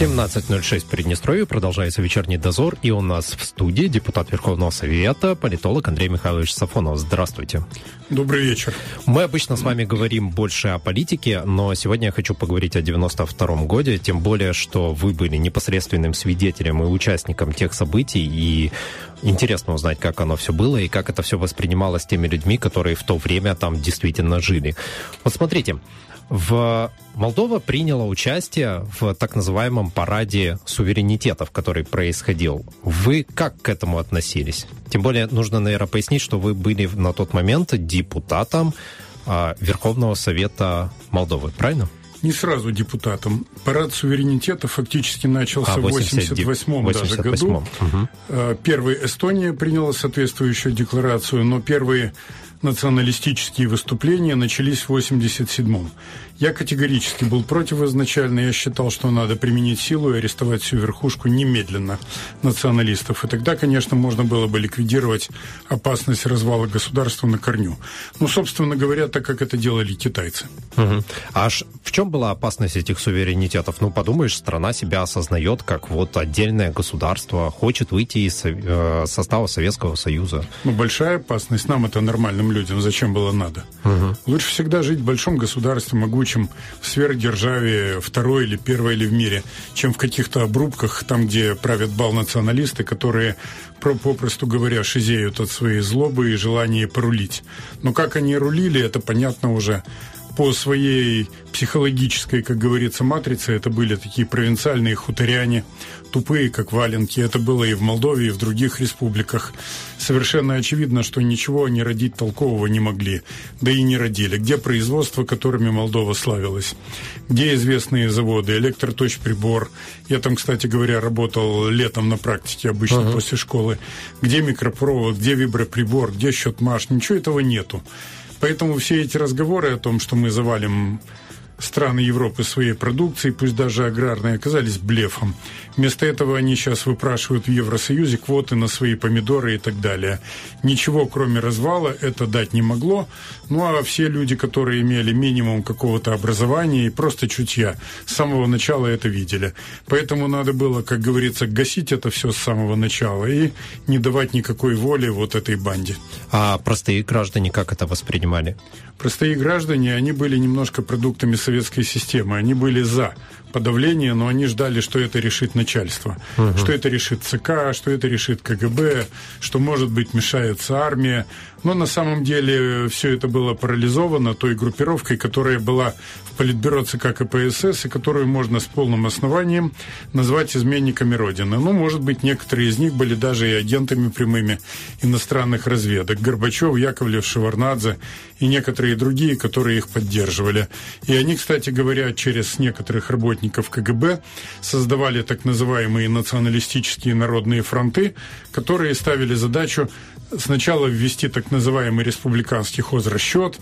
17.06 Приднестровье. Продолжается вечерний дозор. И у нас в студии депутат Верховного Совета, политолог Андрей Михайлович Сафонов. Здравствуйте. Добрый вечер. Мы обычно с вами говорим больше о политике, но сегодня я хочу поговорить о 92-м годе, тем более, что вы были непосредственным свидетелем и участником тех событий, и интересно узнать, как оно все было и как это все воспринималось теми людьми, которые в то время там действительно жили. Вот смотрите, в Молдова приняла участие в так называемом параде суверенитетов, который происходил. Вы как к этому относились? Тем более нужно, наверное, пояснить, что вы были на тот момент депутатом а, Верховного Совета Молдовы, правильно? Не сразу депутатом. Парад суверенитета фактически начался а, в 88-м даже году. Угу. Первый Эстония приняла соответствующую декларацию, но первые националистические выступления начались в 87-м. Я категорически был против изначально. Я считал, что надо применить силу и арестовать всю верхушку немедленно националистов. И тогда, конечно, можно было бы ликвидировать опасность развала государства на корню. Ну, собственно говоря, так как это делали китайцы. Угу. А в чем была опасность этих суверенитетов? Ну, подумаешь, страна себя осознает как вот отдельное государство, хочет выйти из э, состава Советского Союза. Ну, большая опасность. Нам это нормальным людям. Зачем было надо? Угу. Лучше всегда жить в большом государстве, могучем в сверхдержаве второй или первой или в мире, чем в каких-то обрубках, там, где правят бал националисты, которые, попросту говоря, шизеют от своей злобы и желания порулить. Но как они рулили, это понятно уже по своей психологической, как говорится, матрице, это были такие провинциальные хуторяне, тупые, как валенки. Это было и в Молдове, и в других республиках. Совершенно очевидно, что ничего они родить толкового не могли, да и не родили. Где производство, которыми Молдова славилась? Где известные заводы? Электроточприбор. Я там, кстати говоря, работал летом на практике, обычно uh-huh. после школы. Где микропровод? Где виброприбор? Где счетмаш? Ничего этого нету. Поэтому все эти разговоры о том, что мы завалим страны Европы своей продукцией, пусть даже аграрной, оказались блефом. Вместо этого они сейчас выпрашивают в Евросоюзе квоты на свои помидоры и так далее. Ничего, кроме развала, это дать не могло. Ну а все люди, которые имели минимум какого-то образования и просто чутья, с самого начала это видели. Поэтому надо было, как говорится, гасить это все с самого начала и не давать никакой воли вот этой банде. А простые граждане как это воспринимали? Простые граждане, они были немножко продуктами советской системы, они были за подавление, но они ждали, что это решит начальство, угу. что это решит ЦК, что это решит КГБ, что, может быть, мешается армия. Но на самом деле все это было парализовано той группировкой, которая была в Политбюро ЦК КПСС, и которую можно с полным основанием назвать изменниками Родины. Ну, может быть, некоторые из них были даже и агентами прямыми иностранных разведок. Горбачев, Яковлев, Шеварнадзе и некоторые другие, которые их поддерживали. И они, кстати говоря, через некоторых работников КГБ создавали так называемые националистические народные фронты, которые ставили задачу сначала ввести так называемый республиканский хозрасчет.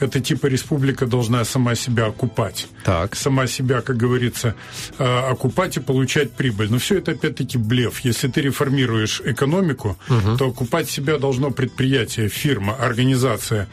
Это типа республика должна сама себя окупать. Так. Сама себя, как говорится, э, окупать и получать прибыль. Но все это опять-таки блеф. Если ты реформируешь экономику, угу. то окупать себя должно предприятие, фирма, организация.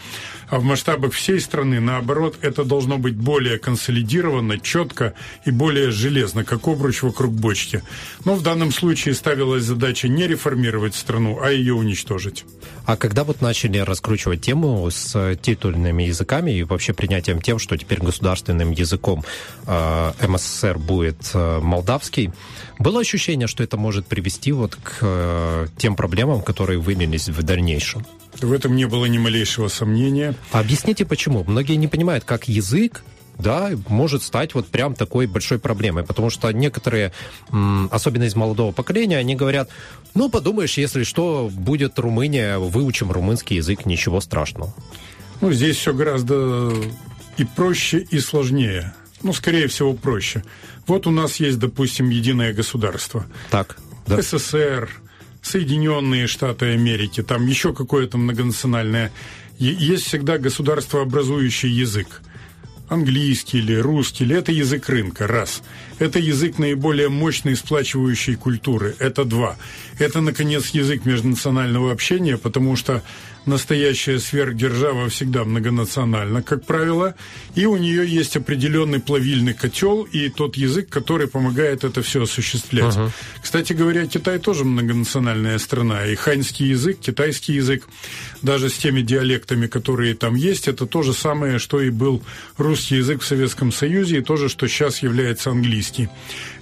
А в масштабах всей страны, наоборот, это должно быть более консолидировано, четко и более железно, как обруч вокруг бочки. Но в данном случае ставилась задача не реформировать страну, а ее уничтожить. А когда вот начали раскручивать тему с титульными языками и вообще принятием тем, что теперь государственным языком э, МССР будет э, молдавский, было ощущение, что это может привести вот к э, тем проблемам, которые вылились в дальнейшем? В этом не было ни малейшего сомнения. Объясните, почему? Многие не понимают, как язык да, может стать вот прям такой большой проблемой, потому что некоторые, особенно из молодого поколения, они говорят, ну, подумаешь, если что, будет Румыния, выучим румынский язык, ничего страшного. Ну, здесь все гораздо и проще, и сложнее. Ну, скорее всего, проще. Вот у нас есть, допустим, единое государство. Так. Да. СССР, Соединенные Штаты Америки, там еще какое-то многонациональное. Есть всегда государство образующий язык. Английский или русский, или это язык рынка, раз. Это язык наиболее мощной сплачивающей культуры, это два. Это, наконец, язык межнационального общения, потому что настоящая сверхдержава всегда многонациональна, как правило, и у нее есть определенный плавильный котел и тот язык, который помогает это все осуществлять. Uh-huh. Кстати говоря, Китай тоже многонациональная страна, и ханьский язык, китайский язык, даже с теми диалектами, которые там есть, это то же самое, что и был русский язык в Советском Союзе, и то же, что сейчас является английский.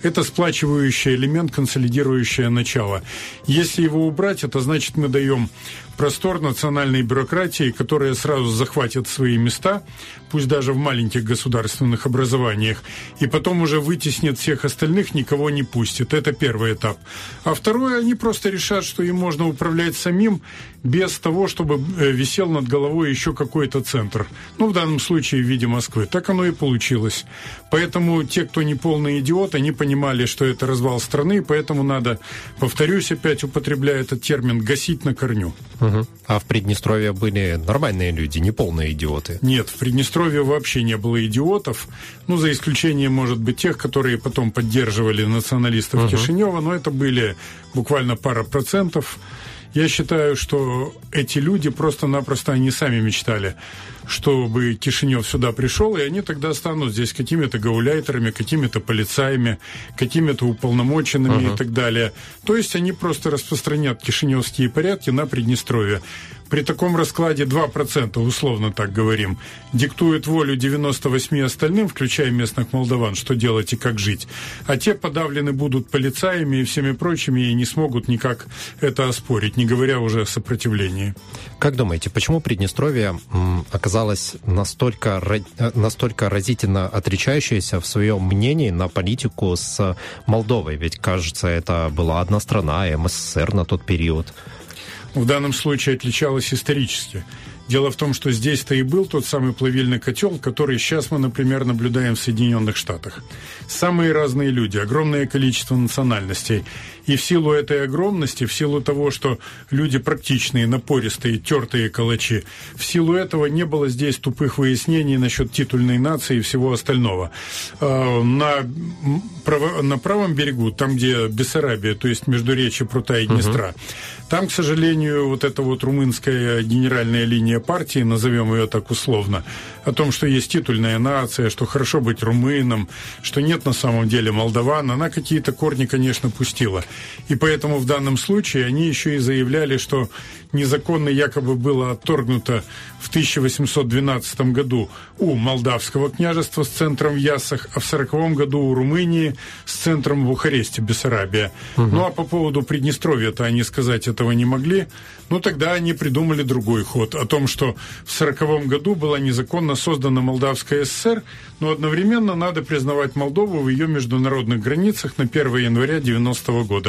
Это сплачивающий элемент, консолидирующее начало. Если его убрать, это значит, мы даем простор национальной бюрократии, которая сразу захватит свои места, пусть даже в маленьких государственных образованиях, и потом уже вытеснит всех остальных, никого не пустит. Это первый этап. А второе, они просто решат, что им можно управлять самим без того, чтобы э, висел над головой еще какой-то центр. Ну, в данном случае в виде Москвы. Так оно и получилось. Поэтому те, кто не полный идиот, они понимали, что это развал страны, поэтому надо, повторюсь опять, употребляя этот термин, гасить на корню. Угу. А в Приднестровье были нормальные люди, не полные идиоты? Нет, в Приднестровье вообще не было идиотов, ну, за исключением, может быть, тех, которые потом поддерживали националистов угу. Кишинева, но это были буквально пара процентов. Я считаю, что эти люди просто-напросто они сами мечтали, чтобы Кишинев сюда пришел, и они тогда станут здесь какими-то гауляйтерами, какими-то полицаями, какими-то уполномоченными uh-huh. и так далее. То есть они просто распространят кишиневские порядки на Приднестровье при таком раскладе 2%, условно так говорим, диктуют волю 98 остальным, включая местных молдаван, что делать и как жить, а те подавлены будут полицаями и всеми прочими и не смогут никак это оспорить, не говоря уже о сопротивлении. Как думаете, почему Приднестровье оказалось настолько, настолько разительно отличающееся в своем мнении на политику с Молдовой? Ведь, кажется, это была одна страна, МССР на тот период в данном случае отличалась исторически. Дело в том, что здесь-то и был тот самый плавильный котел, который сейчас мы, например, наблюдаем в Соединенных Штатах. Самые разные люди, огромное количество национальностей. И в силу этой огромности, в силу того, что люди практичные, напористые, тертые калачи, в силу этого не было здесь тупых выяснений насчет титульной нации и всего остального. А, на, на правом берегу, там, где Бессарабия, то есть между Междуречие Прута и Днестра, угу. там, к сожалению, вот эта вот румынская генеральная линия партии, назовем ее так условно, о том, что есть титульная нация, что хорошо быть румыном, что нет на самом деле молдаван, она какие-то корни, конечно, пустила. И поэтому в данном случае они еще и заявляли, что незаконно якобы было отторгнуто в 1812 году у Молдавского княжества с центром в Ясах, а в 40 году у Румынии с центром в Бухаресте, Бессарабия. Угу. Ну а по поводу Приднестровья-то они сказать этого не могли. Ну тогда они придумали другой ход о том, что в 40 году была незаконно создана Молдавская ССР, но одновременно надо признавать Молдову в ее международных границах на 1 января 90 -го года.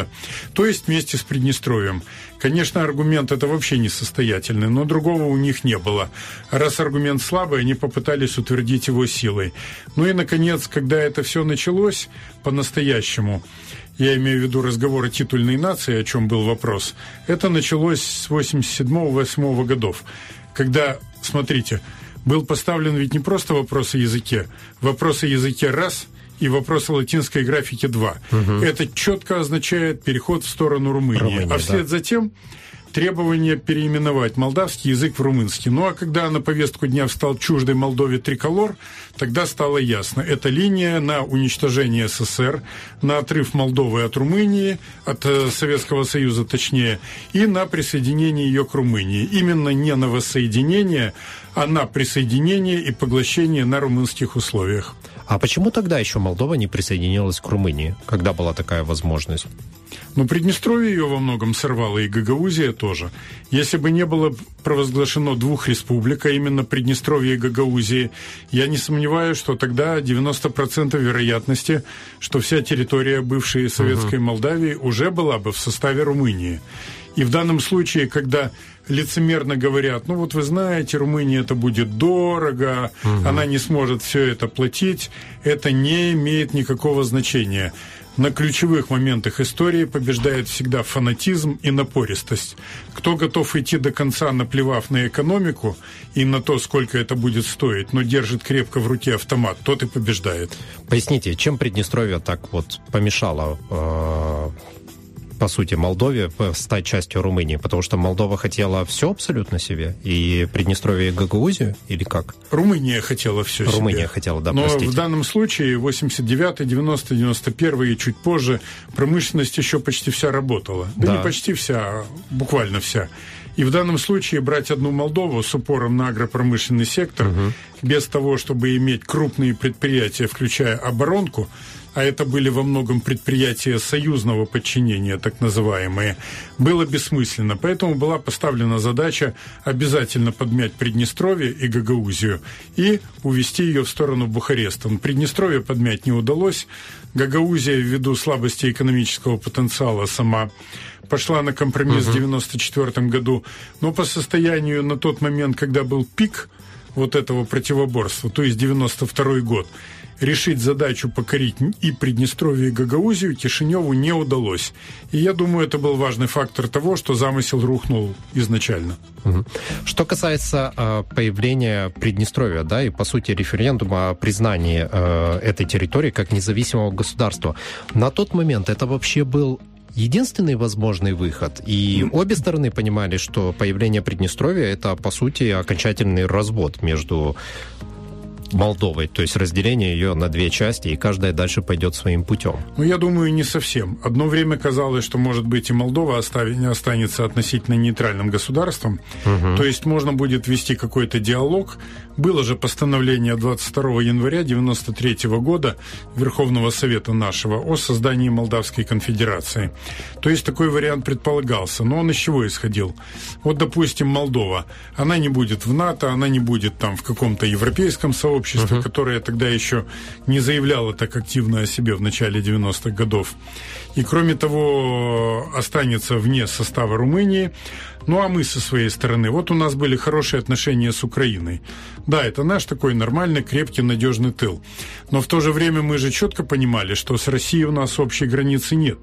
То есть вместе с Приднестровьем. Конечно, аргумент это вообще несостоятельный, но другого у них не было. Раз аргумент слабый, они попытались утвердить его силой. Ну и, наконец, когда это все началось по-настоящему, я имею в виду разговор о титульной нации, о чем был вопрос, это началось с 87-8 годов, когда, смотрите, был поставлен ведь не просто вопрос о языке, вопрос о языке раз – и вопрос о латинской графике 2. Угу. Это четко означает переход в сторону Румынии. Румыния, а вслед да. за тем требование переименовать молдавский язык в румынский. Ну а когда на повестку дня встал чуждый Молдове триколор, тогда стало ясно. Это линия на уничтожение СССР, на отрыв Молдовы от Румынии, от э, Советского Союза точнее, и на присоединение ее к Румынии. Именно не на воссоединение, а на присоединение и поглощение на румынских условиях. А почему тогда еще Молдова не присоединилась к Румынии, когда была такая возможность? Ну, Приднестровье ее во многом сорвало, и Гагаузия тоже. Если бы не было провозглашено двух республик, а именно Приднестровье и Гагаузии, я не сомневаюсь, что тогда 90% вероятности, что вся территория бывшей Советской угу. Молдавии уже была бы в составе Румынии. И в данном случае, когда лицемерно говорят, ну вот вы знаете, Румыния это будет дорого, угу. она не сможет все это платить, это не имеет никакого значения. На ключевых моментах истории побеждает всегда фанатизм и напористость. Кто готов идти до конца, наплевав на экономику и на то, сколько это будет стоить, но держит крепко в руке автомат, тот и побеждает. Поясните, чем Приднестровье так вот помешало э, по сути, Молдове стать частью Румынии? Потому что Молдова хотела все абсолютно себе? И Приднестровье и Гагаузию? Или как? Румыния хотела все Румыния себе. Румыния хотела, да, Но простите. в данном случае 89 90 91 и чуть позже промышленность еще почти вся работала. Да, да не почти вся, а буквально вся. И в данном случае брать одну Молдову с упором на агропромышленный сектор, угу. без того, чтобы иметь крупные предприятия, включая оборонку, а это были во многом предприятия союзного подчинения, так называемые, было бессмысленно. Поэтому была поставлена задача обязательно подмять Приднестровье и Гагаузию и увести ее в сторону Бухареста. Приднестровье подмять не удалось. Гагаузия, ввиду слабости экономического потенциала, сама пошла на компромисс угу. в 1994 году. Но по состоянию на тот момент, когда был пик вот этого противоборства, то есть 92 год, решить задачу покорить и Приднестровье, и Гагаузию Кишиневу не удалось. И я думаю, это был важный фактор того, что замысел рухнул изначально. Что касается э, появления Приднестровья, да, и по сути референдума о признании э, этой территории как независимого государства, на тот момент это вообще был единственный возможный выход. И обе стороны понимали, что появление Приднестровья это, по сути, окончательный развод между Молдовой, то есть разделение ее на две части, и каждая дальше пойдет своим путем. Ну, я думаю, не совсем. Одно время казалось, что, может быть, и Молдова не останется относительно нейтральным государством, угу. то есть можно будет вести какой-то диалог. Было же постановление 22 января 1993 года Верховного Совета нашего о создании Молдавской конфедерации. То есть такой вариант предполагался, но он из чего исходил? Вот, допустим, Молдова, она не будет в НАТО, она не будет там в каком-то европейском сообществе, uh-huh. которое тогда еще не заявляло так активно о себе в начале 90-х годов. И, кроме того, останется вне состава Румынии. Ну, а мы со своей стороны, вот у нас были хорошие отношения с Украиной. Да, это наш такой нормальный, крепкий, надежный тыл. Но в то же время мы же четко понимали, что с Россией у нас общей границы нет.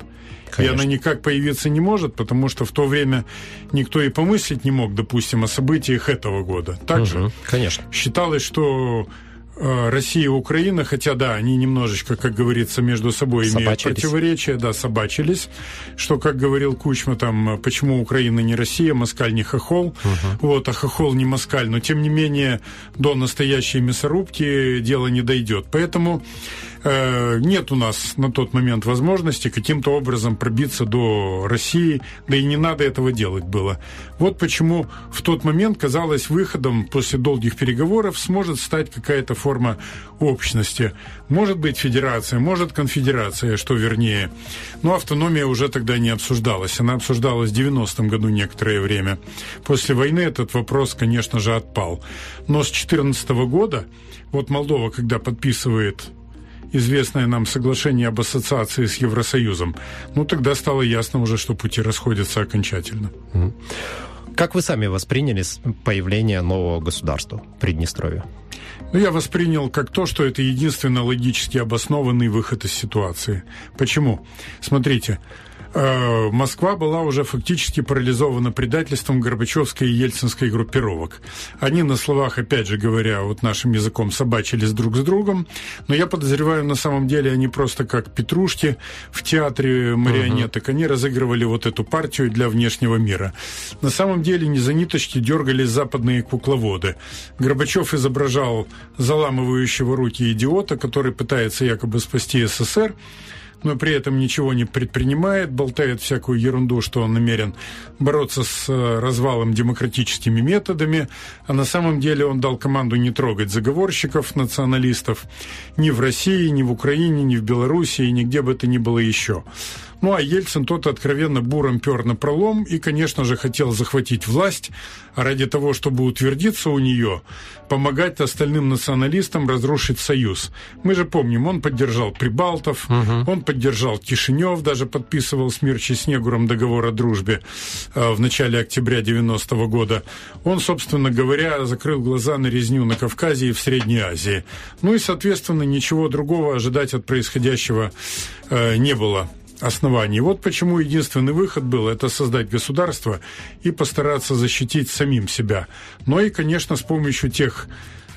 Конечно. И она никак появиться не может, потому что в то время никто и помыслить не мог, допустим, о событиях этого года. Также угу, конечно. считалось, что Россия и Украина, хотя да, они немножечко, как говорится, между собой имеют противоречия, да, собачились, что, как говорил Кучма, там, почему Украина не Россия, москаль не хохол, угу. вот, а хохол не москаль, но тем не менее до настоящей мясорубки дело не дойдет. Поэтому Э, нет у нас на тот момент возможности каким-то образом пробиться до России, да и не надо этого делать было. Вот почему в тот момент казалось выходом после долгих переговоров сможет стать какая-то форма общности. Может быть федерация, может конфедерация, что вернее. Но автономия уже тогда не обсуждалась. Она обсуждалась в 90-м году некоторое время. После войны этот вопрос, конечно же, отпал. Но с 2014 года, вот Молдова, когда подписывает известное нам соглашение об ассоциации с Евросоюзом, ну тогда стало ясно уже, что пути расходятся окончательно. Как вы сами восприняли появление нового государства Приднестровья? Ну, я воспринял как то, что это единственно логически обоснованный выход из ситуации. Почему? Смотрите, Э, Москва была уже фактически парализована предательством Горбачевской и Ельцинской группировок. Они на словах, опять же говоря, вот нашим языком собачились друг с другом, но я подозреваю, на самом деле они просто как петрушки в театре марионеток, uh-huh. они разыгрывали вот эту партию для внешнего мира. На самом деле не за ниточки дергались западные кукловоды. Горбачев изображал заламывающего руки идиота, который пытается якобы спасти СССР, но при этом ничего не предпринимает, болтает всякую ерунду, что он намерен бороться с э, развалом демократическими методами, а на самом деле он дал команду не трогать заговорщиков, националистов ни в России, ни в Украине, ни в Белоруссии, нигде бы это ни было еще. Ну, а Ельцин тот откровенно буром пер на пролом и, конечно же, хотел захватить власть, а ради того, чтобы утвердиться у нее, помогать остальным националистам разрушить союз. Мы же помним, он поддержал Прибалтов, угу. он поддержал Кишинев, даже подписывал с Мирчи Снегуром договор о дружбе э, в начале октября 90 -го года. Он, собственно говоря, закрыл глаза на резню на Кавказе и в Средней Азии. Ну и, соответственно, ничего другого ожидать от происходящего э, не было оснований. Вот почему единственный выход был это создать государство и постараться защитить самим себя. Но и, конечно, с помощью тех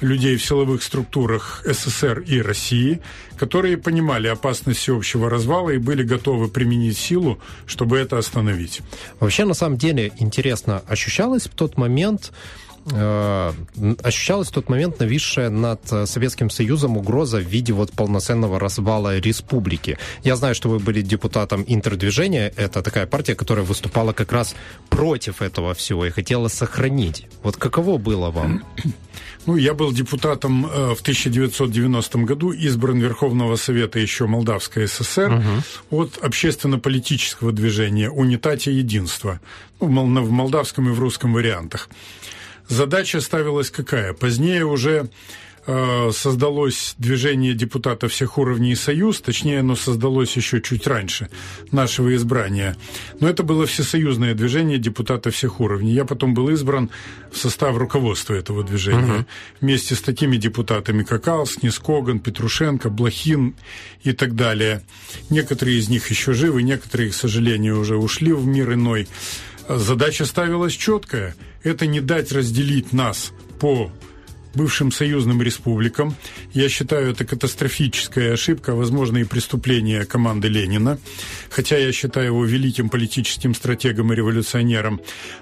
людей в силовых структурах СССР и России, которые понимали опасность всеобщего развала и были готовы применить силу, чтобы это остановить. Вообще, на самом деле, интересно, ощущалось в тот момент, Э, ощущалась в тот момент нависшая над э, Советским Союзом угроза в виде вот полноценного развала республики. Я знаю, что вы были депутатом интердвижения. Это такая партия, которая выступала как раз против этого всего и хотела сохранить. Вот каково было вам? Ну, я был депутатом э, в 1990 году, избран Верховного Совета еще Молдавской ССР угу. от общественно-политического движения «Унитатия единства» ну, в молдавском и в русском вариантах. Задача ставилась какая? Позднее уже э, создалось движение депутатов всех уровней «Союз», точнее, оно создалось еще чуть раньше нашего избрания. Но это было всесоюзное движение депутатов всех уровней. Я потом был избран в состав руководства этого движения. Угу. Вместе с такими депутатами, как Алснис, Коган, Петрушенко, Блохин и так далее. Некоторые из них еще живы, некоторые, к сожалению, уже ушли в мир иной. Задача ставилась четкая – это не дать разделить нас по бывшим союзным республикам. Я считаю, это катастрофическая ошибка, возможно, и преступление команды Ленина, хотя я считаю его великим политическим стратегом и революционером.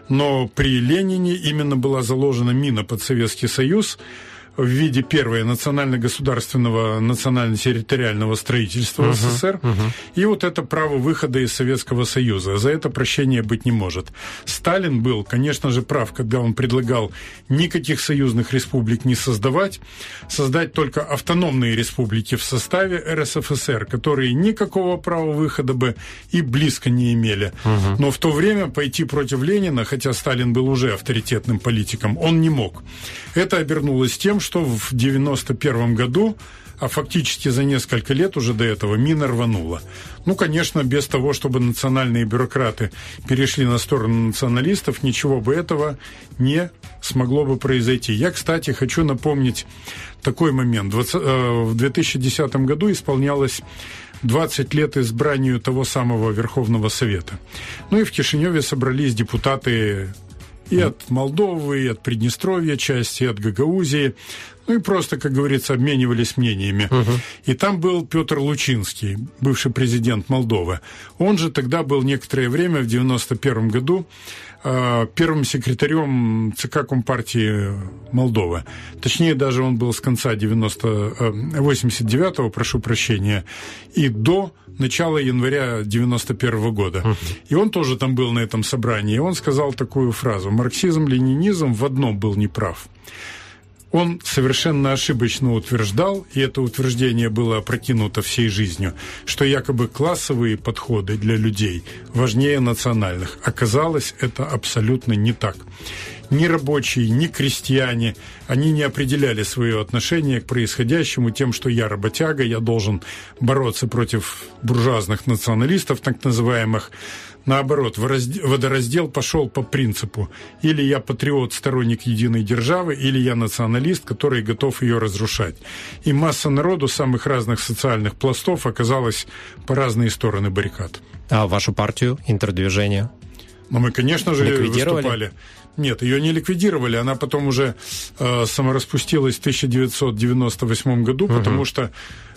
Но при Ленине именно была заложена мина под Советский Союз – в виде первое национально-государственного национально-территориального строительства uh-huh, СССР, uh-huh. и вот это право выхода из Советского Союза. За это прощения быть не может. Сталин был, конечно же, прав, когда он предлагал никаких союзных республик не создавать, создать только автономные республики в составе РСФСР, которые никакого права выхода бы и близко не имели. Uh-huh. Но в то время пойти против Ленина, хотя Сталин был уже авторитетным политиком, он не мог. Это обернулось тем, что в 91 году а фактически за несколько лет уже до этого мина рванула. Ну, конечно, без того, чтобы национальные бюрократы перешли на сторону националистов, ничего бы этого не смогло бы произойти. Я, кстати, хочу напомнить такой момент. Э, в 2010 году исполнялось 20 лет избранию того самого Верховного Совета. Ну и в Кишиневе собрались депутаты и от Молдовы, и от Приднестровья части, и от Гагаузии. Ну и просто, как говорится, обменивались мнениями. Угу. И там был Петр Лучинский, бывший президент Молдовы. Он же тогда был некоторое время, в 91 году, первым секретарем ЦК Компартии Молдовы. Точнее, даже он был с конца 90, 89-го, э, прошу прощения, и до начала января 91 года. Uh-huh. И он тоже там был на этом собрании. И он сказал такую фразу. Марксизм-ленинизм в одном был неправ он совершенно ошибочно утверждал, и это утверждение было опрокинуто всей жизнью, что якобы классовые подходы для людей важнее национальных. Оказалось, это абсолютно не так. Ни рабочие, ни крестьяне, они не определяли свое отношение к происходящему тем, что я работяга, я должен бороться против буржуазных националистов, так называемых, Наоборот, водораздел пошел по принципу или я патриот, сторонник единой державы, или я националист, который готов ее разрушать. И масса народу самых разных социальных пластов оказалась по разные стороны баррикад. А вашу партию, интердвижение? Ну, мы, конечно же, выступали. Нет, ее не ликвидировали, она потом уже э, самораспустилась в 1998 году, угу. потому что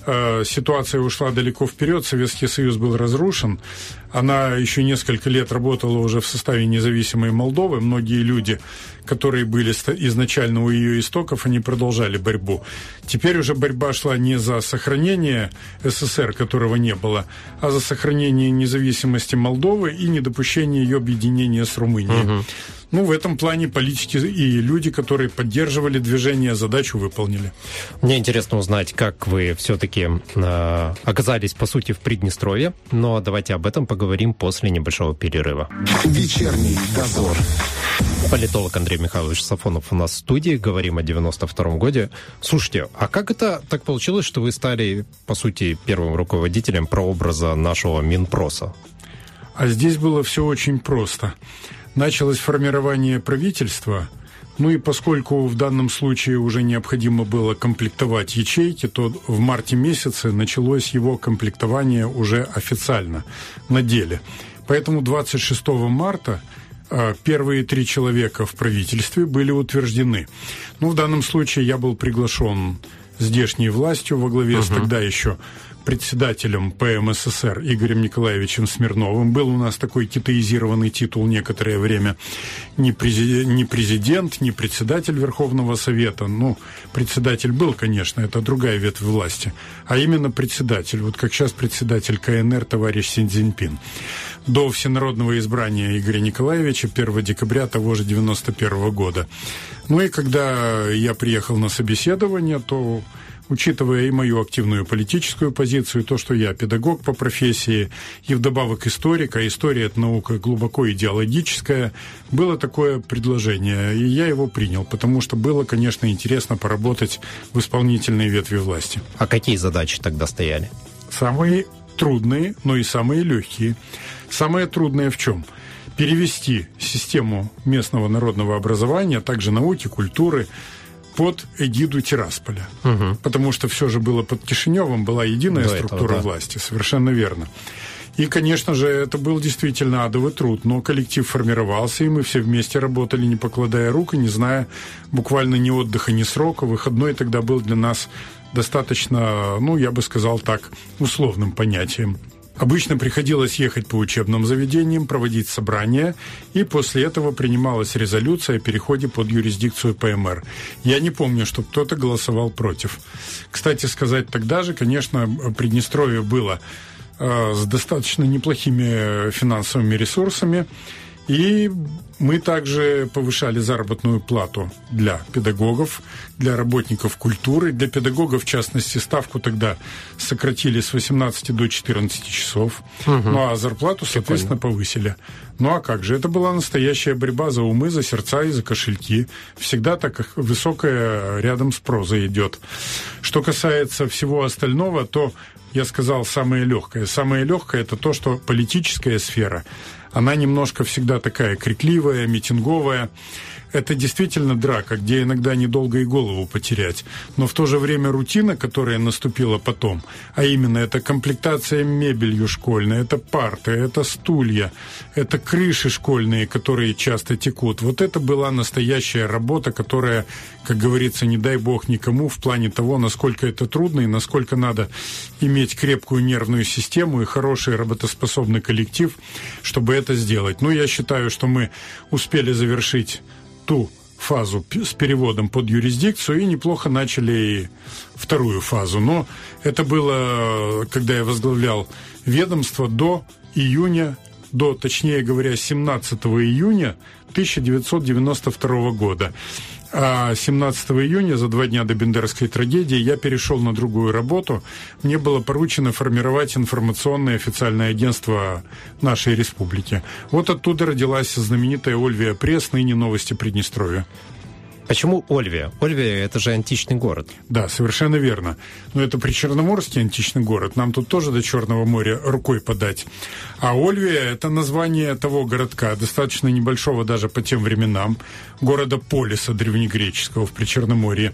Э, ситуация ушла далеко вперед, Советский Союз был разрушен. Она еще несколько лет работала уже в составе независимой Молдовы. Многие люди, которые были изначально у ее истоков, они продолжали борьбу. Теперь уже борьба шла не за сохранение СССР, которого не было, а за сохранение независимости Молдовы и недопущение ее объединения с Румынией. Угу. Ну, в этом плане политики и люди, которые поддерживали движение, задачу выполнили. Мне интересно узнать, как вы все-таки э, оказались, по сути, в Приднестровье. Но давайте об этом поговорим после небольшого перерыва. Вечерний дозор. Политолог Андрей Михайлович Сафонов у нас в студии. Говорим о 92-м годе. Слушайте, а как это так получилось, что вы стали, по сути, первым руководителем прообраза нашего Минпроса? А здесь было все очень просто. Началось формирование правительства, ну и поскольку в данном случае уже необходимо было комплектовать ячейки, то в марте месяце началось его комплектование уже официально, на деле. Поэтому 26 марта первые три человека в правительстве были утверждены. Ну, в данном случае я был приглашен здешней властью во главе uh-huh. с тогда еще председателем ПМССР Игорем Николаевичем Смирновым. Был у нас такой китаизированный титул некоторое время. Не, президент, не президент, не председатель Верховного Совета. Ну, председатель был, конечно, это другая ветвь власти. А именно председатель. Вот как сейчас председатель КНР товарищ Син Цзиньпин. До всенародного избрания Игоря Николаевича 1 декабря того же 91 года. Ну и когда я приехал на собеседование, то учитывая и мою активную политическую позицию, то, что я педагог по профессии, и вдобавок историк, а история – это наука глубоко идеологическая, было такое предложение, и я его принял, потому что было, конечно, интересно поработать в исполнительной ветви власти. А какие задачи тогда стояли? Самые трудные, но и самые легкие. Самое трудное в чем? Перевести систему местного народного образования, а также науки, культуры – под эгиду Тирасполя. Угу. Потому что все же было под Кишиневым, была единая До структура этого, да. власти. Совершенно верно. И, конечно же, это был действительно адовый труд, но коллектив формировался, и мы все вместе работали, не покладая рук и не зная буквально ни отдыха, ни срока. Выходной тогда был для нас достаточно, ну, я бы сказал так, условным понятием. Обычно приходилось ехать по учебным заведениям, проводить собрания, и после этого принималась резолюция о переходе под юрисдикцию ПМР. Я не помню, что кто-то голосовал против. Кстати сказать, тогда же, конечно, Приднестровье было э, с достаточно неплохими финансовыми ресурсами, и мы также повышали заработную плату для педагогов, для работников культуры. Для педагогов, в частности, ставку тогда сократили с 18 до 14 часов. Угу. Ну а зарплату, соответственно, Прикольно. повысили. Ну а как же? Это была настоящая борьба за умы, за сердца и за кошельки. Всегда так высокая рядом с прозой идет. Что касается всего остального, то я сказал самое легкое. Самое легкое это то, что политическая сфера она немножко всегда такая крикливая, митинговая. Это действительно драка, где иногда недолго и голову потерять. Но в то же время рутина, которая наступила потом, а именно это комплектация мебелью школьной, это парты, это стулья, это крыши школьные, которые часто текут. Вот это была настоящая работа, которая, как говорится, не дай бог никому в плане того, насколько это трудно и насколько надо иметь крепкую нервную систему и хороший работоспособный коллектив, чтобы это сделать. Ну, я считаю, что мы успели завершить ту фазу с переводом под юрисдикцию и неплохо начали вторую фазу. Но это было, когда я возглавлял ведомство до июня, до, точнее говоря, 17 июня 1992 года. А 17 июня, за два дня до Бендерской трагедии, я перешел на другую работу. Мне было поручено формировать информационное официальное агентство нашей республики. Вот оттуда родилась знаменитая Ольвия Пресс, ныне «Новости Приднестровья». Почему Ольвия? Ольвия – это же античный город. Да, совершенно верно. Но это причерноморский античный город. Нам тут тоже до Черного моря рукой подать. А Ольвия – это название того городка, достаточно небольшого даже по тем временам, города Полиса древнегреческого в Причерноморье.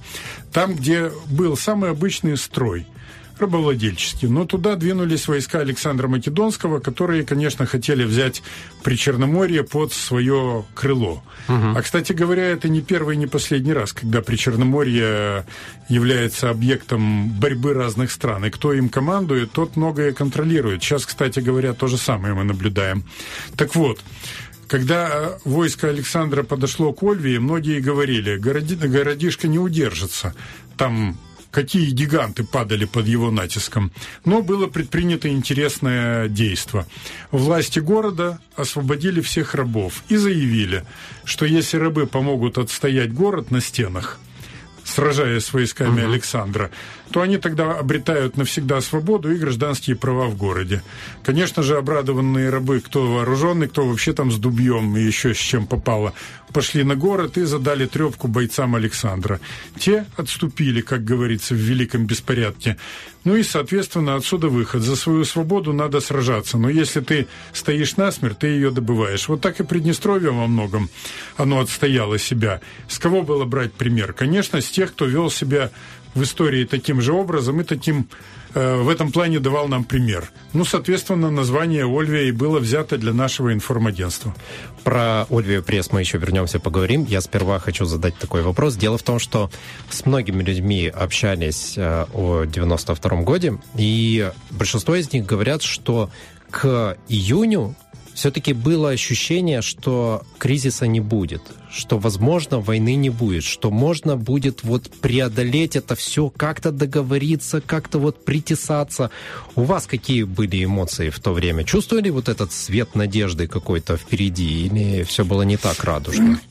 Там, где был самый обычный строй – рабовладельческий. Но туда двинулись войска Александра Македонского, которые, конечно, хотели взять Причерноморье под свое крыло. Угу. А, кстати говоря, это не первый, не последний раз, когда Причерноморье является объектом борьбы разных стран. И кто им командует, тот многое контролирует. Сейчас, кстати говоря, то же самое мы наблюдаем. Так вот, когда войско Александра подошло к Ольвии, многие говорили, городи, городишко не удержится. Там какие гиганты падали под его натиском. Но было предпринято интересное действие. Власти города освободили всех рабов и заявили, что если рабы помогут отстоять город на стенах, сражаясь с войсками угу. Александра, то они тогда обретают навсегда свободу и гражданские права в городе. Конечно же, обрадованные рабы, кто вооруженный, кто вообще там с дубьем и еще с чем попало, пошли на город и задали трепку бойцам Александра. Те отступили, как говорится, в великом беспорядке. Ну и, соответственно, отсюда выход. За свою свободу надо сражаться. Но если ты стоишь насмерть, ты ее добываешь. Вот так и Приднестровье во многом, оно отстояло себя. С кого было брать пример? Конечно, с тех, кто вел себя в истории таким же образом и таким Э, в этом плане давал нам пример. Ну, соответственно, название Ольвия и было взято для нашего информагентства. Про Ольвию пресс мы еще вернемся, поговорим. Я сперва хочу задать такой вопрос. Дело в том, что с многими людьми общались э, о 92 годе, и большинство из них говорят, что к июню все-таки было ощущение, что кризиса не будет, что, возможно, войны не будет, что можно будет вот преодолеть это все, как-то договориться, как-то вот притесаться. У вас какие были эмоции в то время? Чувствовали вот этот свет надежды какой-то впереди или все было не так радужно?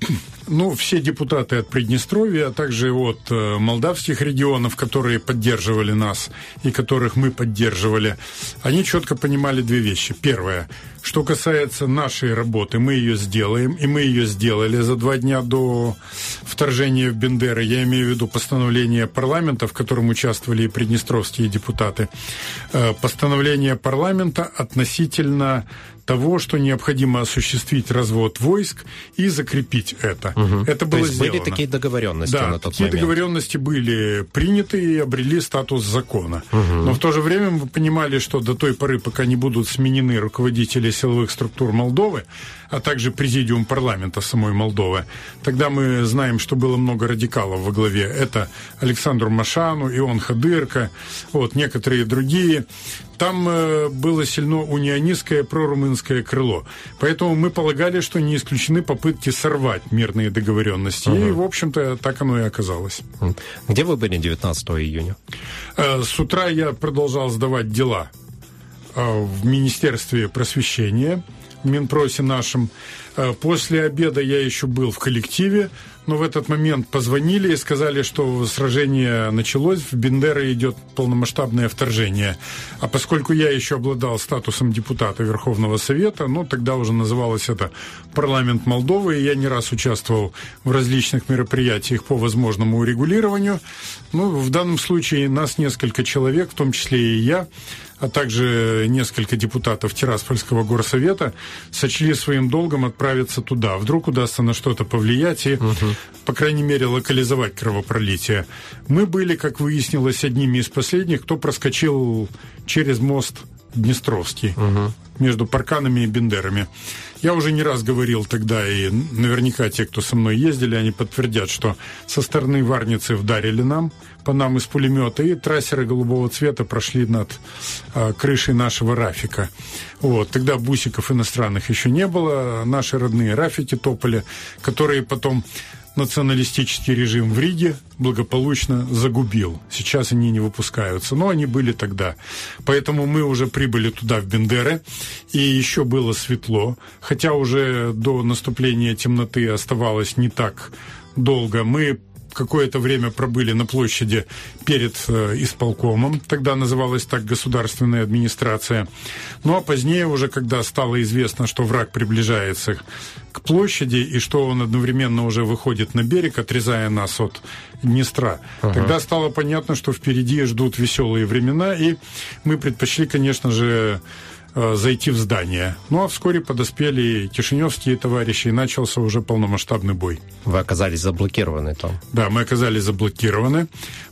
Ну, все депутаты от Приднестровья, а также от э, молдавских регионов, которые поддерживали нас и которых мы поддерживали, они четко понимали две вещи. Первое, что касается нашей работы, мы ее сделаем, и мы ее сделали за два дня до вторжения в Бендеры. Я имею в виду постановление парламента, в котором участвовали и приднестровские депутаты. Э, постановление парламента относительно того, что необходимо осуществить развод войск и закрепить это. Угу. Это было То есть сделано. были такие договоренности да, на тот такие момент? договоренности были приняты и обрели статус закона. Угу. Но в то же время мы понимали, что до той поры, пока не будут сменены руководители силовых структур Молдовы, а также президиум парламента самой Молдовы, тогда мы знаем, что было много радикалов во главе. Это Александру Машану, Ион Хадырка, вот, некоторые другие там э, было сильно унионистское прорумынское крыло. Поэтому мы полагали, что не исключены попытки сорвать мирные договоренности. Угу. И, в общем-то, так оно и оказалось. Где вы были 19 июня? Э, с утра я продолжал сдавать дела э, в Министерстве просвещения, Минпросе нашем. После обеда я еще был в коллективе но в этот момент позвонили и сказали, что сражение началось, в Бендеры идет полномасштабное вторжение. А поскольку я еще обладал статусом депутата Верховного Совета, ну, тогда уже называлось это парламент Молдовы, и я не раз участвовал в различных мероприятиях по возможному урегулированию. Ну, в данном случае нас несколько человек, в том числе и я, а также несколько депутатов Тираспольского горсовета сочли своим долгом отправиться туда. Вдруг удастся на что-то повлиять и, угу. по крайней мере, локализовать кровопролитие. Мы были, как выяснилось, одними из последних, кто проскочил через мост Днестровский угу. между Парканами и Бендерами. Я уже не раз говорил тогда, и наверняка те, кто со мной ездили, они подтвердят, что со стороны Варницы вдарили нам, по нам из пулемета, и трассеры голубого цвета прошли над а, крышей нашего Рафика. Вот. Тогда бусиков иностранных еще не было, наши родные Рафики топали, которые потом националистический режим в Риге благополучно загубил. Сейчас они не выпускаются, но они были тогда. Поэтому мы уже прибыли туда, в Бендеры, и еще было светло, хотя уже до наступления темноты оставалось не так долго. Мы какое-то время пробыли на площади перед э, исполкомом, тогда называлась так государственная администрация. Ну а позднее уже, когда стало известно, что враг приближается к площади и что он одновременно уже выходит на берег, отрезая нас от Днестра, ага. тогда стало понятно, что впереди ждут веселые времена, и мы предпочли, конечно же, Э, зайти в здание. Ну а вскоре подоспели кишиневские товарищи, и начался уже полномасштабный бой. Вы оказались заблокированы там? Да, мы оказались заблокированы,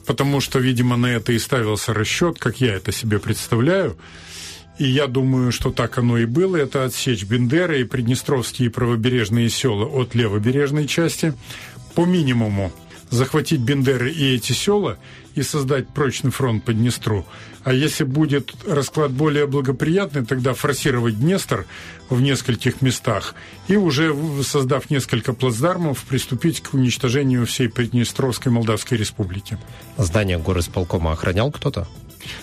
потому что, видимо, на это и ставился расчет, как я это себе представляю. И я думаю, что так оно и было. Это отсечь Бендеры и приднестровские правобережные села от левобережной части по минимуму захватить Бендеры и эти села и создать прочный фронт по Днестру. А если будет расклад более благоприятный, тогда форсировать Днестр в нескольких местах и уже создав несколько плацдармов, приступить к уничтожению всей Приднестровской Молдавской Республики. Здание горосполкома охранял кто-то?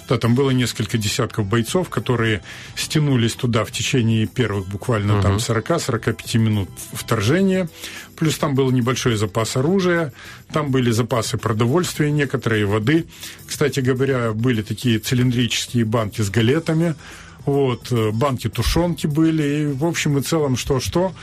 Да, там было несколько десятков бойцов, которые стянулись туда в течение первых буквально uh-huh. там 40-45 минут вторжения. Плюс там был небольшой запас оружия, там были запасы продовольствия, некоторые воды. Кстати говоря, были такие цилиндрические банки с галетами, вот, э, банки тушенки были, и в общем и целом что-что.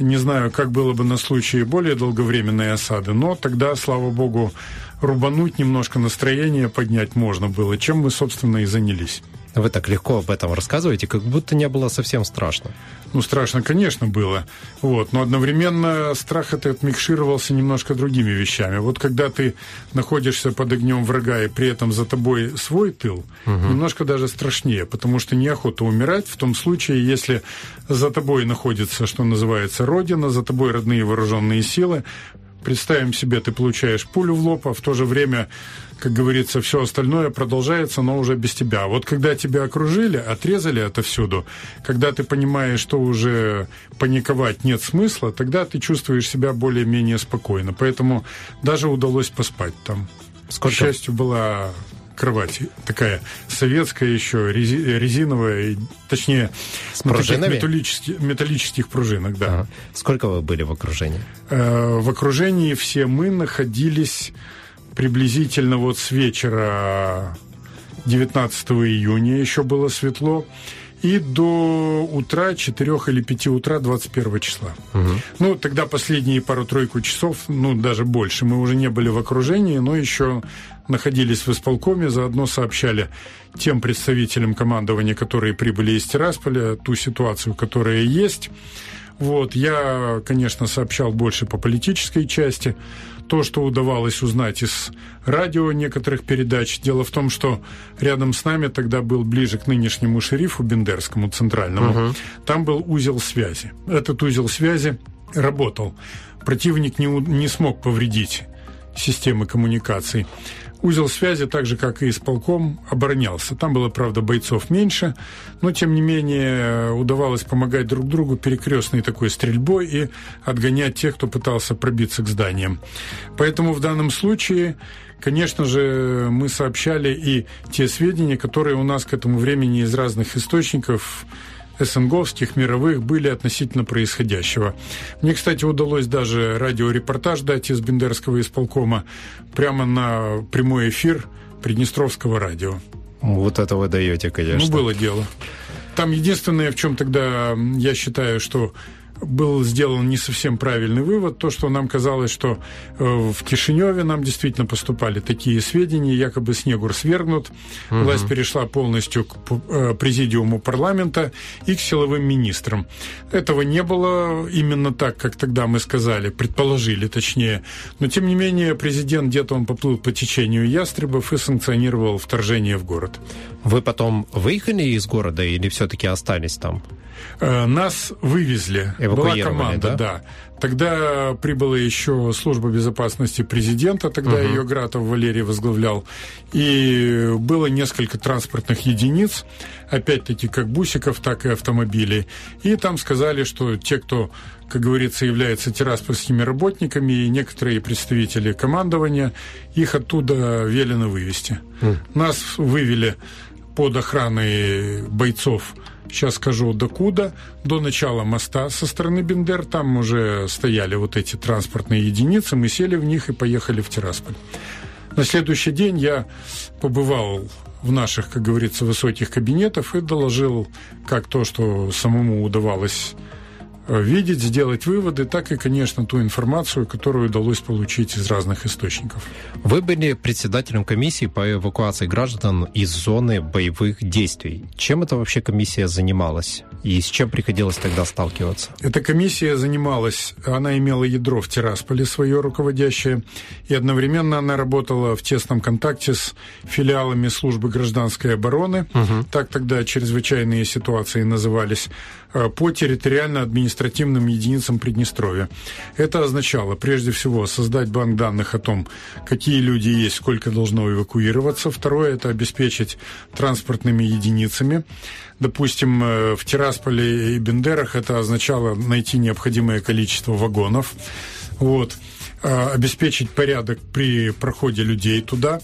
Не знаю, как было бы на случай более долговременной осады, но тогда, слава богу, рубануть немножко настроение поднять можно было, чем мы, собственно, и занялись. Вы так легко об этом рассказываете, как будто не было совсем страшно. Ну, страшно, конечно, было. Вот. Но одновременно страх этот микшировался немножко другими вещами. Вот когда ты находишься под огнем врага и при этом за тобой свой тыл, угу. немножко даже страшнее, потому что неохота умирать в том случае, если за тобой находится, что называется, Родина, за тобой родные вооруженные силы, Представим себе, ты получаешь пулю в лоб, а в то же время, как говорится, все остальное продолжается, но уже без тебя. Вот когда тебя окружили, отрезали отовсюду, когда ты понимаешь, что уже паниковать нет смысла, тогда ты чувствуешь себя более-менее спокойно. Поэтому даже удалось поспать там. Сколько? К счастью, была кровать такая советская еще, резиновая, точнее, с пружинами? Металлических, металлических пружинок, да. Ага. Сколько вы были в окружении? Э, в окружении все мы находились приблизительно вот с вечера 19 июня, еще было светло, и до утра, 4 или 5 утра 21 числа. Угу. Ну, тогда последние пару-тройку часов, ну, даже больше, мы уже не были в окружении, но еще находились в исполкоме, заодно сообщали тем представителям командования, которые прибыли из Тирасполя, ту ситуацию, которая есть. Вот, я, конечно, сообщал больше по политической части. То, что удавалось узнать из радио некоторых передач. Дело в том, что рядом с нами тогда был ближе к нынешнему шерифу Бендерскому, центральному. Угу. Там был узел связи. Этот узел связи работал. Противник не, не смог повредить системы коммуникаций. Узел связи, так же, как и исполком, оборонялся. Там было, правда, бойцов меньше, но, тем не менее, удавалось помогать друг другу перекрестной такой стрельбой и отгонять тех, кто пытался пробиться к зданиям. Поэтому в данном случае, конечно же, мы сообщали и те сведения, которые у нас к этому времени из разных источников СНГовских, мировых, были относительно происходящего. Мне, кстати, удалось даже радиорепортаж дать из Бендерского исполкома прямо на прямой эфир Приднестровского радио. Вот это вы даете, конечно. Ну, было дело. Там единственное, в чем тогда я считаю, что был сделан не совсем правильный вывод, то, что нам казалось, что э, в Кишиневе нам действительно поступали такие сведения, якобы Снегур свергнут, угу. власть перешла полностью к э, президиуму парламента и к силовым министрам. Этого не было именно так, как тогда мы сказали, предположили точнее. Но, тем не менее, президент где-то он поплыл по течению ястребов и санкционировал вторжение в город. Вы потом выехали из города или все-таки остались там? Э, нас вывезли. Была команда, да? да. Тогда прибыла еще служба безопасности президента, тогда угу. ее Гратов Валерий возглавлял. И было несколько транспортных единиц, опять-таки как бусиков, так и автомобилей. И там сказали, что те, кто как говорится, являются тираспольскими работниками, и некоторые представители командования, их оттуда велено вывести. Mm. Нас вывели под охраной бойцов сейчас скажу, докуда, до начала моста со стороны Бендер. Там уже стояли вот эти транспортные единицы, мы сели в них и поехали в Тирасполь. На следующий день я побывал в наших, как говорится, высоких кабинетах и доложил как то, что самому удавалось видеть, сделать выводы, так и, конечно, ту информацию, которую удалось получить из разных источников. Вы были председателем комиссии по эвакуации граждан из зоны боевых действий. Чем эта вообще комиссия занималась? И с чем приходилось тогда сталкиваться? Эта комиссия занималась, она имела ядро в Тирасполе свое руководящее, и одновременно она работала в тесном контакте с филиалами службы гражданской обороны, угу. так тогда чрезвычайные ситуации назывались, Э, по территориально-административным единицам Приднестровья. Это означало, прежде всего, создать банк данных о том, какие люди есть, сколько должно эвакуироваться. Второе – это обеспечить транспортными единицами. Допустим, э, в Тирасполе и Бендерах это означало найти необходимое количество вагонов. Вот. э, обеспечить порядок при проходе людей туда,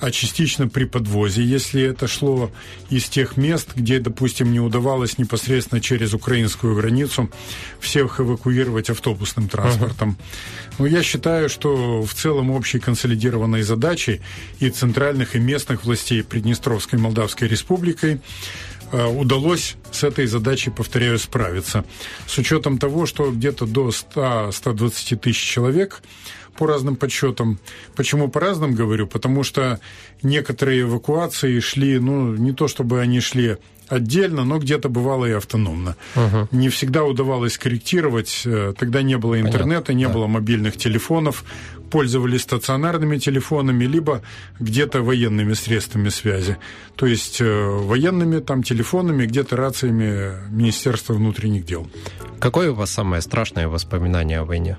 а частично при подвозе, если это шло из тех мест, где, допустим, не удавалось непосредственно через украинскую границу всех эвакуировать автобусным транспортом. Но я считаю, что в целом общей консолидированной задачей и центральных, и местных властей Приднестровской Молдавской Республикой удалось с этой задачей, повторяю, справиться. С учетом того, что где-то до 100-120 тысяч человек по разным подсчетам. Почему по разным говорю? Потому что некоторые эвакуации шли, ну, не то чтобы они шли отдельно, но где-то бывало и автономно. Угу. Не всегда удавалось корректировать. Э, тогда не было интернета, Понятно, не да. было мобильных телефонов, пользовались стационарными телефонами, либо где-то военными средствами связи. То есть э, военными там телефонами, где-то рациями Министерства внутренних дел. Какое у вас самое страшное воспоминание о войне?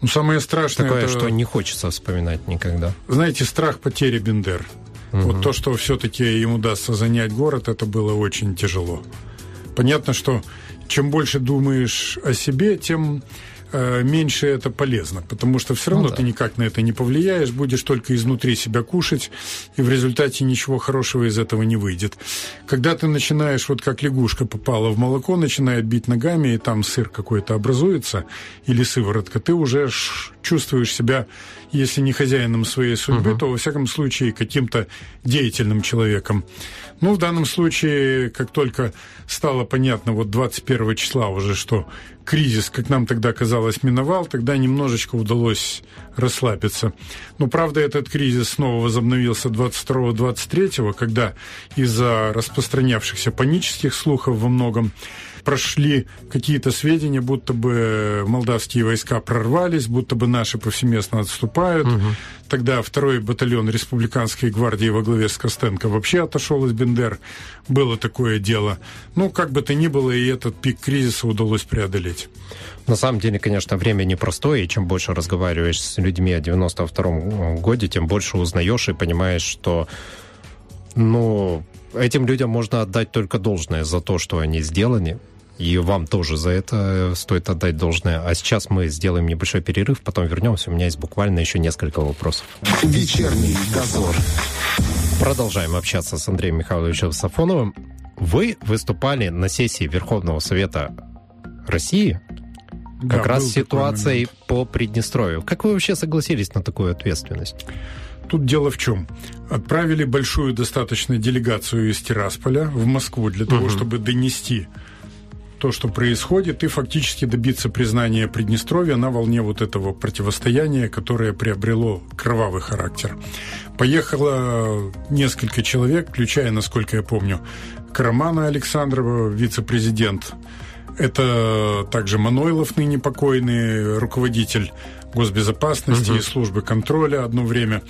Ну, самое страшное... Такое, это... что не хочется вспоминать никогда. Знаете, страх потери Бендер. Угу. Вот то, что все-таки им удастся занять город, это было очень тяжело. Понятно, что чем больше думаешь о себе, тем Э, меньше это полезно, потому что все равно ну, да. ты никак на это не повлияешь, будешь только изнутри себя кушать, и в результате ничего хорошего из этого не выйдет. Когда ты начинаешь, вот как лягушка попала в молоко, начинает бить ногами, и там сыр какой-то образуется, или сыворотка, ты уже чувствуешь себя, если не хозяином своей судьбы, угу. то, во всяком случае, каким-то деятельным человеком. Ну, в данном случае, как только стало понятно, вот 21 числа уже, что кризис, как нам тогда казалось, миновал, тогда немножечко удалось расслабиться. Но, правда, этот кризис снова возобновился 22-23, когда из-за распространявшихся панических слухов во многом прошли какие-то сведения, будто бы молдавские войска прорвались, будто бы наши повсеместно отступают. Угу. Тогда второй батальон республиканской гвардии во главе с Костенко вообще отошел из Бендер. Было такое дело. Ну, как бы то ни было, и этот пик кризиса удалось преодолеть. На самом деле, конечно, время непростое, и чем больше разговариваешь с людьми о 92-м годе, тем больше узнаешь и понимаешь, что ну, этим людям можно отдать только должное за то, что они сделаны, и вам тоже за это стоит отдать должное. А сейчас мы сделаем небольшой перерыв, потом вернемся. У меня есть буквально еще несколько вопросов. Вечерний дозор. Продолжаем общаться с Андреем Михайловичем Сафоновым. Вы выступали на сессии Верховного Совета России как да, раз с ситуацией по Приднестровью. Как вы вообще согласились на такую ответственность? Тут дело в чем. Отправили большую достаточно делегацию из Тирасполя в Москву для того, угу. чтобы донести то, что происходит, и фактически добиться признания Приднестровья на волне вот этого противостояния, которое приобрело кровавый характер. Поехало несколько человек, включая, насколько я помню, Карамана Александрова, вице-президент это также Манойлов, ныне покойный руководитель госбезопасности угу. и службы контроля одно время.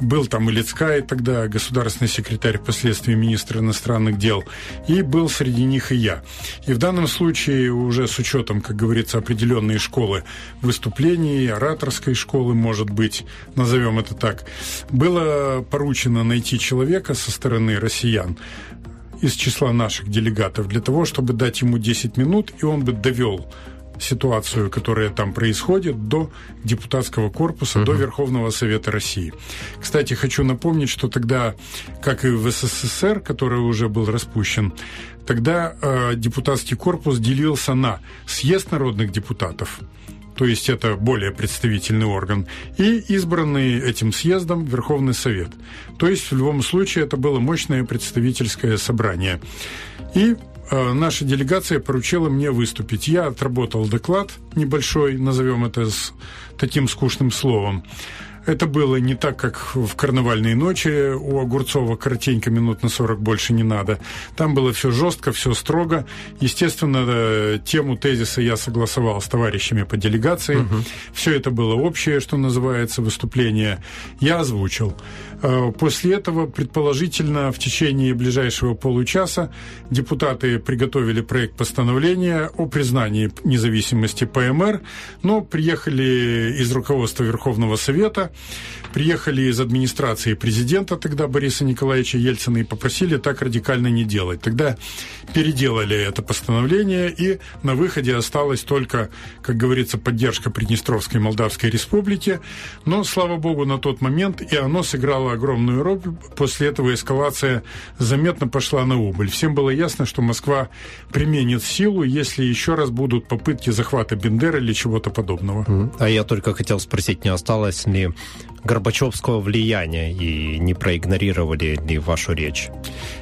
Был там и Лицкай тогда, государственный секретарь, впоследствии министр иностранных дел. И был среди них и я. И в данном случае уже с учетом, как говорится, определенной школы выступлений, ораторской школы, может быть, назовем это так, было поручено найти человека со стороны россиян, из числа наших делегатов для того, чтобы дать ему 10 минут, и он бы довел ситуацию, которая там происходит, до депутатского корпуса, uh-huh. до Верховного Совета России. Кстати, хочу напомнить, что тогда, как и в СССР, который уже был распущен, тогда э, депутатский корпус делился на съезд народных депутатов, то есть это более представительный орган, и избранный этим съездом Верховный Совет. То есть в любом случае это было мощное представительское собрание. И наша делегация поручила мне выступить. Я отработал доклад небольшой, назовем это с таким скучным словом. Это было не так, как в «Карнавальные ночи» у Огурцова, коротенько, минут на 40 больше не надо. Там было все жестко, все строго. Естественно, э, тему тезиса я согласовал с товарищами по делегации. Угу. Все это было общее, что называется, выступление. Я озвучил. Э, после этого, предположительно, в течение ближайшего получаса депутаты приготовили проект постановления о признании независимости ПМР, но приехали из руководства Верховного Совета приехали из администрации президента тогда Бориса Николаевича Ельцина и попросили так радикально не делать. Тогда переделали это постановление, и на выходе осталась только, как говорится, поддержка Приднестровской Молдавской Республики. Но, слава богу, на тот момент и оно сыграло огромную роль. После этого эскалация заметно пошла на убыль. Всем было ясно, что Москва применит силу, если еще раз будут попытки захвата Бендера или чего-то подобного. А я только хотел спросить, не осталось ли Горбачевского влияния и не проигнорировали ли вашу речь?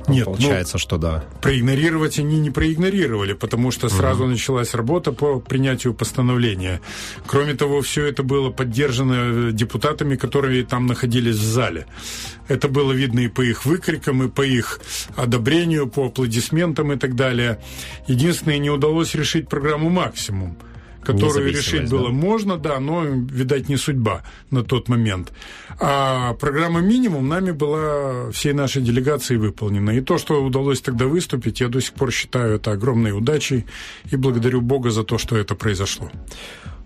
Нет, ну, Получается, ну, что да. Проигнорировать они не проигнорировали, потому что сразу угу. началась работа по принятию постановления. Кроме того, все это было поддержано депутатами, которые там находились в зале. Это было видно и по их выкрикам, и по их одобрению, по аплодисментам и так далее. Единственное, не удалось решить программу «Максимум» которую решить было да? можно, да, но, видать, не судьба на тот момент. А программа «Минимум» нами была всей нашей делегацией выполнена. И то, что удалось тогда выступить, я до сих пор считаю это огромной удачей и благодарю Бога за то, что это произошло.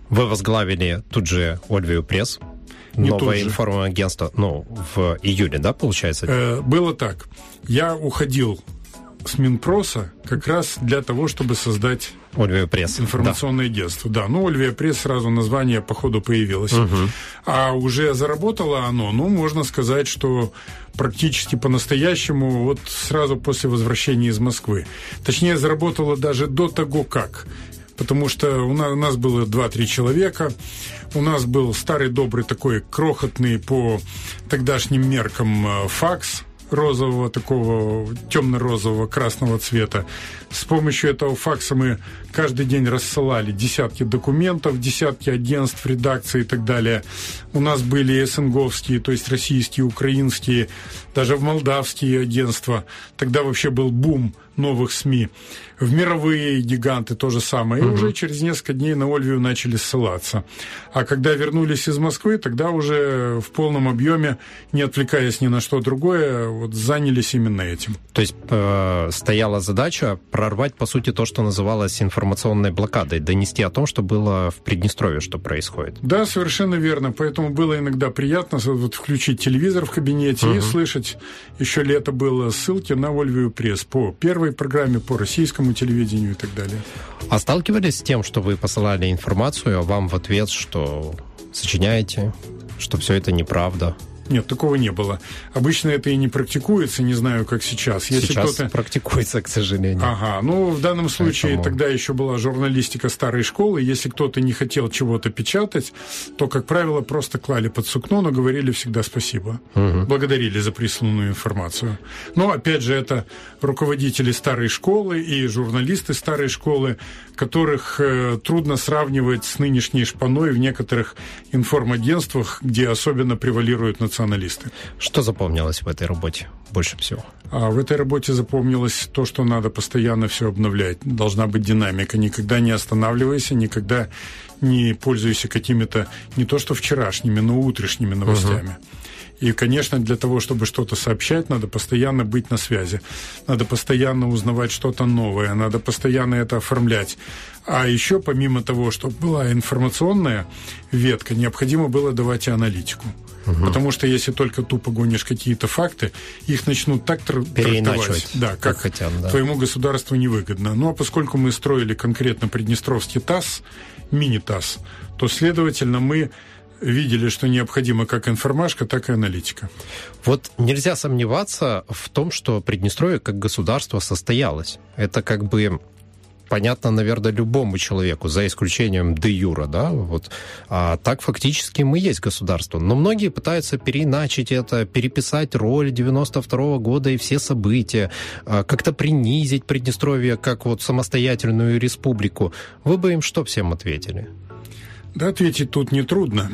Вы возглавили тут же Ольвию пресс, не новое информагентство, ну, в июле, да, получается? Э, было так. Я уходил с Минпроса как раз для того, чтобы создать Ольвия Пресс. Информационное да. агентство, да. Ну, Ольвия Пресс сразу название по ходу появилось. Угу. А уже заработало оно, ну, можно сказать, что практически по-настоящему вот сразу после возвращения из Москвы. Точнее, заработало даже до того, как. Потому что у нас, у нас было 2-3 человека, у нас был старый добрый такой крохотный по тогдашним меркам э, факс, розового, такого темно-розового, красного цвета. С помощью этого факса мы каждый день рассылали десятки документов, десятки агентств, редакций и так далее. У нас были СНГовские, то есть российские, украинские, даже в молдавские агентства. Тогда вообще был бум новых СМИ в мировые гиганты то же самое. И угу. уже через несколько дней на Ольвию начали ссылаться. А когда вернулись из Москвы, тогда уже в полном объеме, не отвлекаясь ни на что другое, вот занялись именно этим. То есть э, стояла задача прорвать, по сути, то, что называлось информационной блокадой, донести о том, что было в Приднестровье, что происходит. Да, совершенно верно. Поэтому было иногда приятно вот, включить телевизор в кабинете угу. и слышать, еще лето было, ссылки на Ольвию пресс по первой программе, по российскому музыкальному телевидению и так далее. А сталкивались с тем, что вы посылали информацию, а вам в ответ, что сочиняете, что все это неправда? Нет, такого не было. Обычно это и не практикуется, не знаю, как сейчас. Если сейчас практикуется, к сожалению. Ага, ну, в данном случае Поэтому... тогда еще была журналистика старой школы. Если кто-то не хотел чего-то печатать, то, как правило, просто клали под сукно, но говорили всегда спасибо. Угу. Благодарили за присланную информацию. Но, опять же, это руководители старой школы и журналисты старой школы, которых э, трудно сравнивать с нынешней шпаной в некоторых информагентствах, где особенно превалируют националисты. Что запомнилось в этой работе больше всего? А в этой работе запомнилось то, что надо постоянно все обновлять. Должна быть динамика. Никогда не останавливайся, никогда не пользуйся какими-то не то что вчерашними, но утрешними новостями. Uh-huh. И, конечно, для того, чтобы что-то сообщать, надо постоянно быть на связи. Надо постоянно узнавать что-то новое, надо постоянно это оформлять. А еще, помимо того, чтобы была информационная ветка, необходимо было давать и аналитику. Угу. Потому что если только тупо гонишь какие-то факты, их начнут так трактовать, да, как, как хотят, да. твоему государству невыгодно. Ну а поскольку мы строили конкретно Приднестровский ТАСС, мини-ТАСС, то, следовательно, мы видели, что необходимо как информашка, так и аналитика. Вот нельзя сомневаться в том, что Приднестровье как государство состоялось. Это как бы понятно, наверное, любому человеку, за исключением де юра, да, вот. А так фактически мы есть государство. Но многие пытаются переиначить это, переписать роль 92 -го года и все события, а, как-то принизить Приднестровье как вот самостоятельную республику. Вы бы им что всем ответили? Да, ответить тут нетрудно.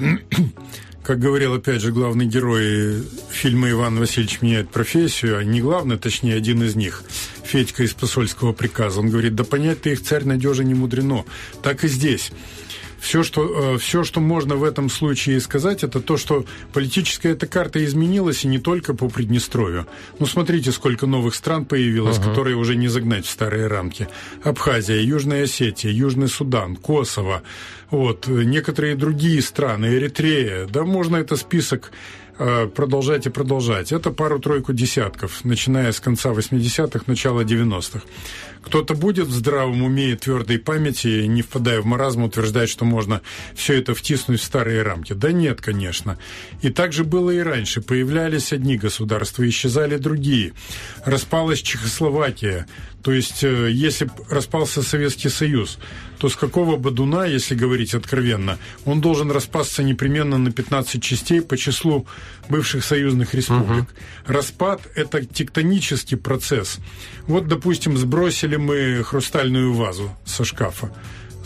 Как говорил, опять же, главный герой фильма «Иван Васильевич меняет профессию», а не главный, точнее, один из них, Федька из посольского приказа. Он говорит, да понять ты их царь надежа не мудрено. Так и здесь. Все что, э, все, что можно в этом случае сказать, это то, что политическая эта карта изменилась, и не только по Приднестровью. Ну, смотрите, сколько новых стран появилось, uh-huh. которые уже не загнать в старые рамки. Абхазия, Южная Осетия, Южный Судан, Косово, вот, некоторые другие страны, Эритрея. Да, можно это список Э, продолжать и продолжать. Это пару-тройку десятков, начиная с конца 80-х, начала 90-х. Кто-то будет в здравом уме и твердой памяти, не впадая в маразм, утверждать, что можно все это втиснуть в старые рамки. Да нет, конечно. И так же было и раньше. Появлялись одни государства, исчезали другие. Распалась Чехословакия. То есть, э, если распался Советский Союз, то с какого бодуна, если говорить откровенно, он должен распасться непременно на 15 частей по числу бывших союзных республик. Угу. Распад – это тектонический процесс. Вот, допустим, сбросили мы хрустальную вазу со шкафа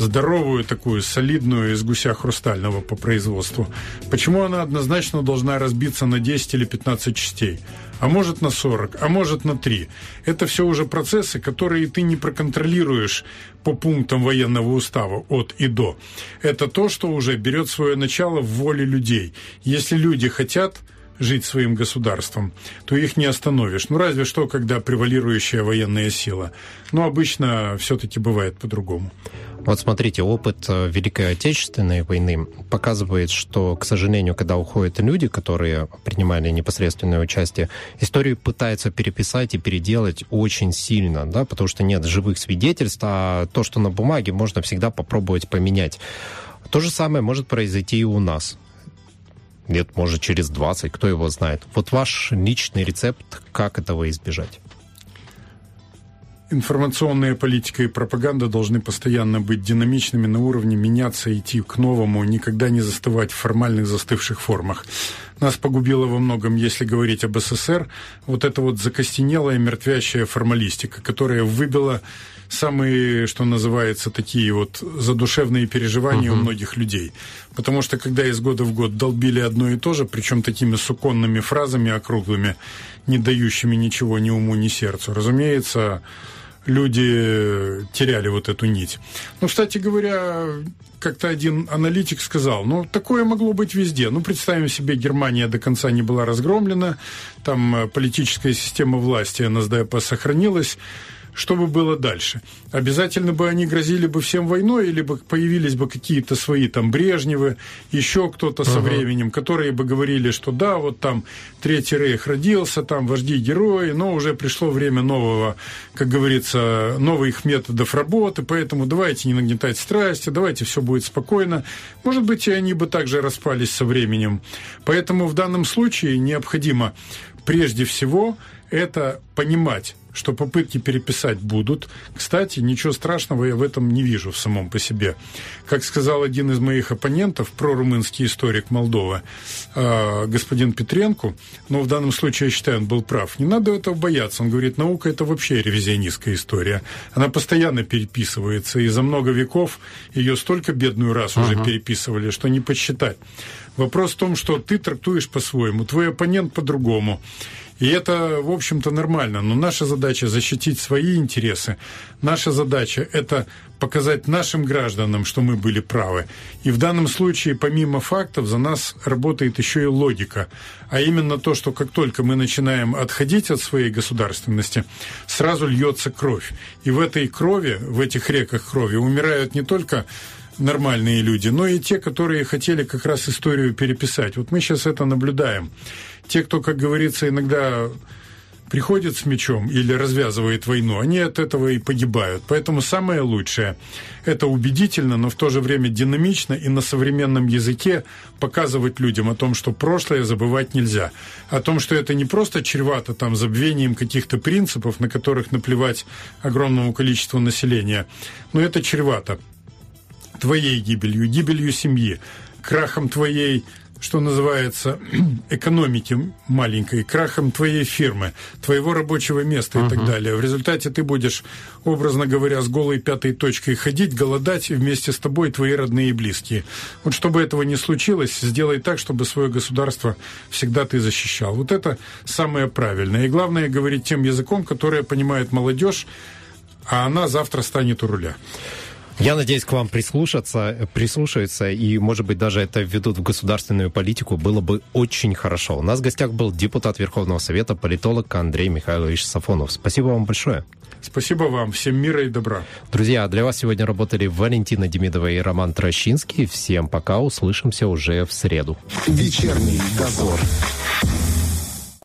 здоровую такую, солидную из гуся хрустального по производству. Почему она однозначно должна разбиться на 10 или 15 частей? а может на 40, а может на 3. Это все уже процессы, которые ты не проконтролируешь по пунктам военного устава от и до. Это то, что уже берет свое начало в воле людей. Если люди хотят жить своим государством, то их не остановишь. Ну, разве что, когда превалирующая военная сила. Но обычно все-таки бывает по-другому. Вот смотрите, опыт э, Великой Отечественной войны показывает, что, к сожалению, когда уходят люди, которые принимали непосредственное участие, историю пытаются переписать и переделать очень сильно, да, потому что нет живых свидетельств, а то, что на бумаге, можно всегда попробовать поменять. То же самое может произойти и у нас лет, может, через 20, кто его знает. Вот ваш личный рецепт, как этого избежать? Информационная политика и пропаганда должны постоянно быть динамичными на уровне, меняться, идти к новому, никогда не застывать в формальных застывших формах. Нас погубило во многом, если говорить об СССР, вот эта вот закостенелая, мертвящая формалистика, которая выбила самые, что называется, такие вот задушевные переживания uh-huh. у многих людей. Потому что когда из года в год долбили одно и то же, причем такими суконными фразами округлыми, не дающими ничего ни уму, ни сердцу, разумеется, люди теряли вот эту нить. Ну, кстати говоря, как-то один аналитик сказал, ну, такое могло быть везде. Ну, представим себе, Германия до конца не была разгромлена, там э, политическая система власти НСДАП сохранилась, что бы было дальше? Обязательно бы они грозили бы всем войной, или бы появились бы какие-то свои там Брежневы, еще кто-то со временем, которые бы говорили, что да, вот там Третий Рейх родился, там вожди-герои, но уже пришло время нового, как говорится, новых методов работы, поэтому давайте не нагнетать страсти, давайте все будет спокойно. Может быть, и они бы также распались со временем. Поэтому в данном случае необходимо прежде всего это понимать, что попытки переписать будут. Кстати, ничего страшного я в этом не вижу в самом по себе. Как сказал один из моих оппонентов, прорумынский историк Молдова, э, господин Петренко, но в данном случае я считаю, он был прав, не надо этого бояться. Он говорит, наука – это вообще ревизионистская история. Она постоянно переписывается, и за много веков ее столько бедную раз uh-huh. уже переписывали, что не подсчитать. Вопрос в том, что ты трактуешь по-своему, твой оппонент по-другому. И это, в общем-то, нормально. Но наша задача защитить свои интересы. Наша задача это показать нашим гражданам, что мы были правы. И в данном случае, помимо фактов, за нас работает еще и логика. А именно то, что как только мы начинаем отходить от своей государственности, сразу льется кровь. И в этой крови, в этих реках крови умирают не только нормальные люди, но и те, которые хотели как раз историю переписать. Вот мы сейчас это наблюдаем. Те, кто, как говорится, иногда приходит с мечом или развязывает войну, они от этого и погибают. Поэтому самое лучшее – это убедительно, но в то же время динамично и на современном языке показывать людям о том, что прошлое забывать нельзя. О том, что это не просто чревато там забвением каких-то принципов, на которых наплевать огромному количеству населения, но это чревато твоей гибелью, гибелью семьи, крахом твоей что называется, экономики маленькой, крахом твоей фирмы, твоего рабочего места uh-huh. и так далее. В результате ты будешь, образно говоря, с голой пятой точкой ходить, голодать, и вместе с тобой твои родные и близкие. Вот чтобы этого не случилось, сделай так, чтобы свое государство всегда ты защищал. Вот это самое правильное. И главное говорить тем языком, который понимает молодежь, а она завтра станет у руля. Я надеюсь, к вам прислушаться, прислушаются, и, может быть, даже это введут в государственную политику, было бы очень хорошо. У нас в гостях был депутат Верховного Совета, политолог Андрей Михайлович Сафонов. Спасибо вам большое. Спасибо вам. Всем мира и добра. Друзья, для вас сегодня работали Валентина Демидова и Роман Трощинский. Всем пока. Услышимся уже в среду. Вечерний дозор.